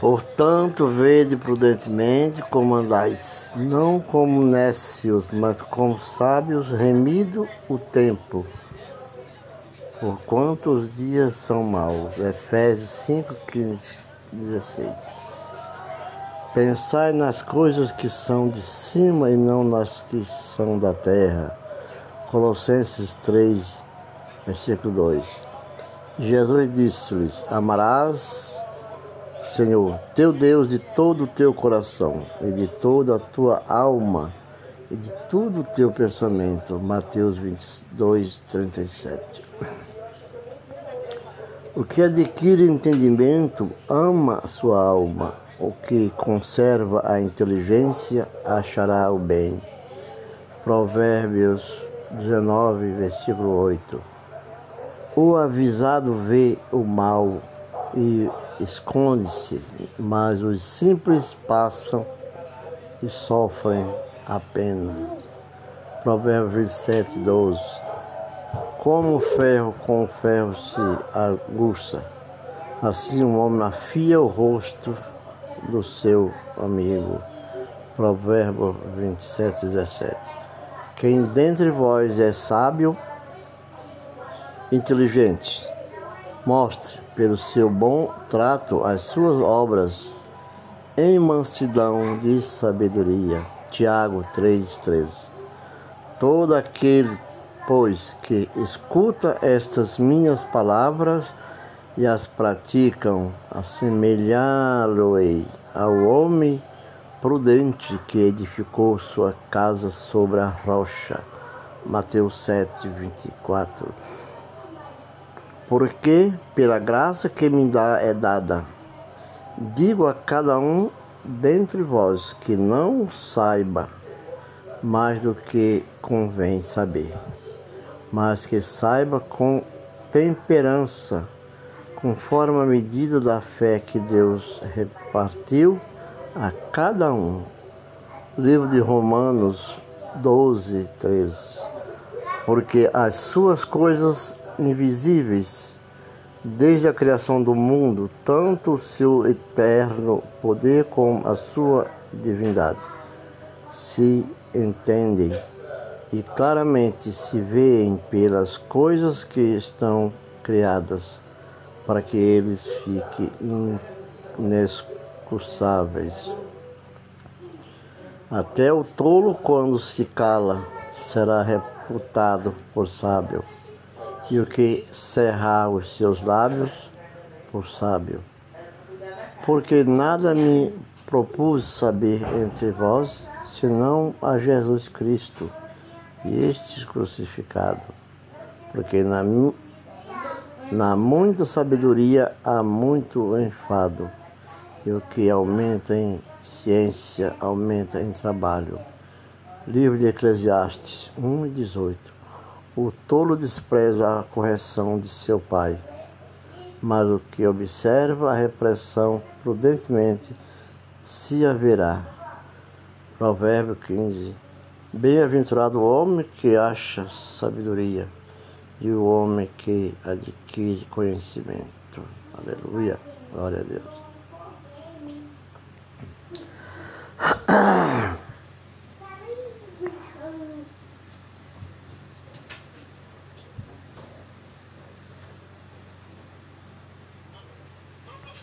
Portanto, vede prudentemente como andais, não como nécios, mas como sábios, remido o tempo. Por quantos dias são maus? Efésios 5, 15, 16. Pensai nas coisas que são de cima e não nas que são da terra. Colossenses 3, versículo 2. Jesus disse-lhes: Amarás Senhor, teu Deus de todo o teu coração e de toda a tua alma e de todo o teu pensamento. Mateus 22, 37. O que adquire entendimento ama a sua alma. O que conserva a inteligência achará o bem. Provérbios 19, versículo 8. O avisado vê o mal e esconde-se, mas os simples passam e sofrem apenas. Provérbios 27, 12. Como o ferro com o ferro se aguça, assim um homem afia o rosto do seu amigo. Provérbio 27, 17. Quem dentre vós é sábio, inteligente, mostre pelo seu bom trato as suas obras em mansidão de sabedoria. Tiago 3,13 Todo aquele, pois, que escuta estas minhas palavras e as praticam, assemelhá-lo-ei ao homem prudente que edificou sua casa sobre a rocha. Mateus 7, 24 porque pela graça que me dá é dada. Digo a cada um dentre vós que não saiba mais do que convém saber, mas que saiba com temperança, conforme a medida da fé que Deus repartiu a cada um. Livro de Romanos 12, 13. Porque as suas coisas invisíveis, desde a criação do mundo, tanto o seu eterno poder como a sua divindade se entendem e claramente se veem pelas coisas que estão criadas, para que eles fiquem inexcusáveis. Até o tolo, quando se cala, será reputado por sábio e o que cerrar os seus lábios por sábio. Porque nada me propus saber entre vós, senão a Jesus Cristo e este crucificado. Porque na, na muita sabedoria há muito enfado, e o que aumenta em ciência aumenta em trabalho. Livro de Eclesiastes 1 e 18. O tolo despreza a correção de seu pai, mas o que observa a repressão prudentemente se haverá. Provérbio 15. Bem-aventurado o homem que acha sabedoria e o homem que adquire conhecimento. Aleluia. Glória a Deus.